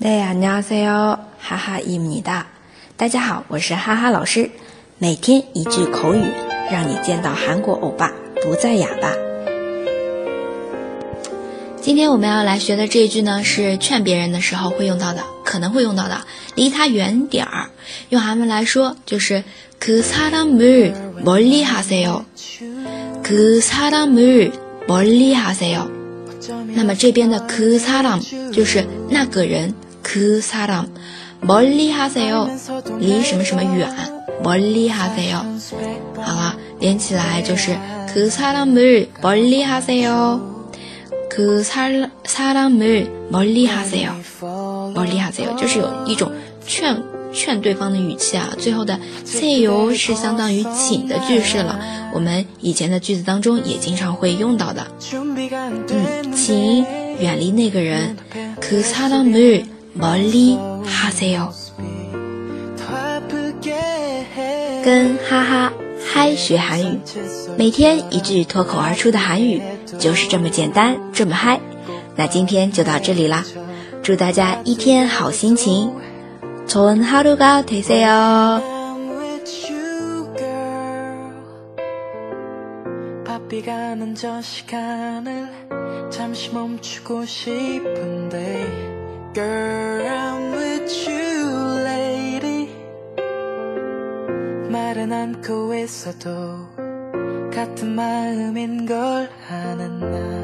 大家好，哈哈伊米哒。大家好，我是哈哈老师。每天一句口语，让你见到韩国欧巴不再哑巴。今天我们要来学的这一句呢，是劝别人的时候会用到的，可能会用到的，离他远点儿。用韩文来说就是그사람을멀리하세 요。 그사람을멀리하세 요。 那么这边的그사람就是那个人。 그사람멀리하세 요， 离什么什么远，멀리하세 요。 好了，连起来就是그사람을멀리하세 요， 그사사람을멀리하세 요， 멀리하세 요， 就是有一种劝劝对方的语气啊。最后的세요是相当于请的句式了，我们以前的句子当中也经常会用到的。嗯，请远离那个人，그사람을 멀리하세 요。 跟哈哈嗨学韩语，每天一句脱口而出的韩语，就是这么简单，这么嗨。那今天就到这里啦，祝大家一天好心情，좋은하루가되세 요。 Girl, I'm with you, lady. 말은 않고 있어도 같은 마음인 걸 아는 난